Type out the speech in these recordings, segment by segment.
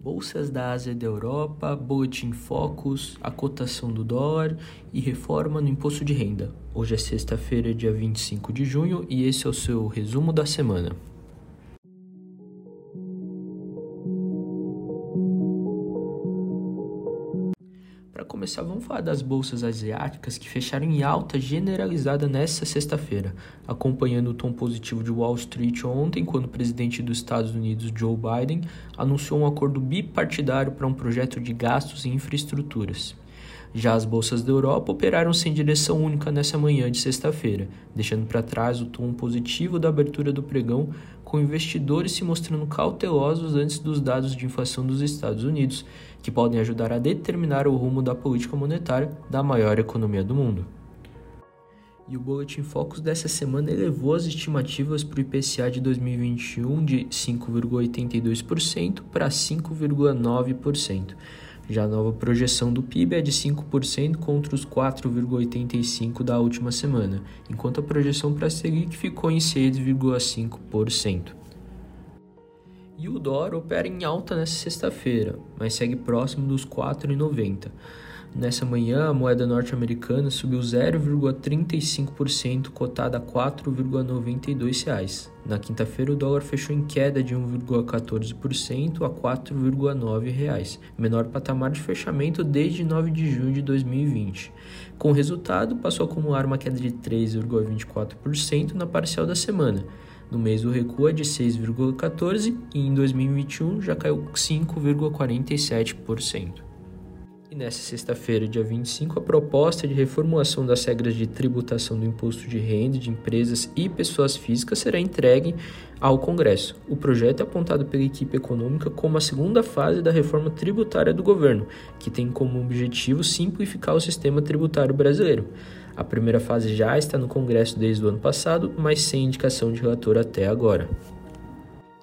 Bolsas da Ásia e da Europa, Boletim Focus, a cotação do dólar e reforma no imposto de renda. Hoje é sexta-feira, dia 25 de junho, e esse é o seu resumo da semana. Começar, vamos falar das bolsas asiáticas que fecharam em alta generalizada nesta sexta-feira, acompanhando o tom positivo de Wall Street ontem, quando o presidente dos Estados Unidos, Joe Biden, anunciou um acordo bipartidário para um projeto de gastos em infraestruturas. Já as bolsas da Europa operaram sem direção única nessa manhã de sexta-feira, deixando para trás o tom positivo da abertura do pregão, com investidores se mostrando cautelosos antes dos dados de inflação dos Estados Unidos, que podem ajudar a determinar o rumo da política monetária da maior economia do mundo. E o Boletim Focus dessa semana elevou as estimativas para o IPCA de 2021 de 5,82% para 5,9%. Já a nova projeção do PIB é de 5% contra os 4,85% da última semana, enquanto a projeção para Selic ficou em 6,5%. E o dólar opera em alta nesta sexta-feira, mas segue próximo dos 4,90. Nessa manhã, a moeda norte-americana subiu 0,35%, cotada a R$ 4,92. Na quinta-feira, o dólar fechou em queda de 1,14% a R$ 4,9, menor patamar de fechamento desde 9 de junho de 2020. Com o resultado, passou a acumular uma queda de 3,24% na parcial da semana. No mês, o recuo é de 6,14% e em 2021 já caiu 5,47%. Nesta sexta-feira, dia 25, a proposta de reformulação das regras de tributação do imposto de renda de empresas e pessoas físicas será entregue ao Congresso. O projeto é apontado pela equipe econômica como a segunda fase da reforma tributária do governo, que tem como objetivo simplificar o sistema tributário brasileiro. A primeira fase já está no Congresso desde o ano passado, mas sem indicação de relator até agora.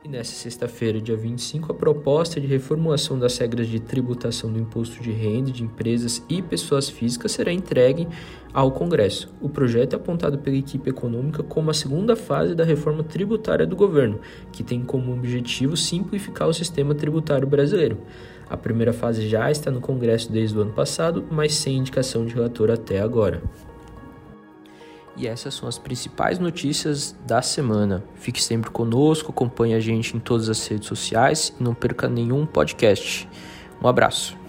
E nesta sexta-feira, dia 25, a proposta de reformulação das regras de tributação do imposto de renda de empresas e pessoas físicas será entregue ao Congresso. O projeto é apontado pela equipe econômica como a segunda fase da reforma tributária do governo, que tem como objetivo simplificar o sistema tributário brasileiro. A primeira fase já está no Congresso desde o ano passado, mas sem indicação de relator até agora. E essas são as principais notícias da semana. Fique sempre conosco, acompanhe a gente em todas as redes sociais e não perca nenhum podcast. Um abraço.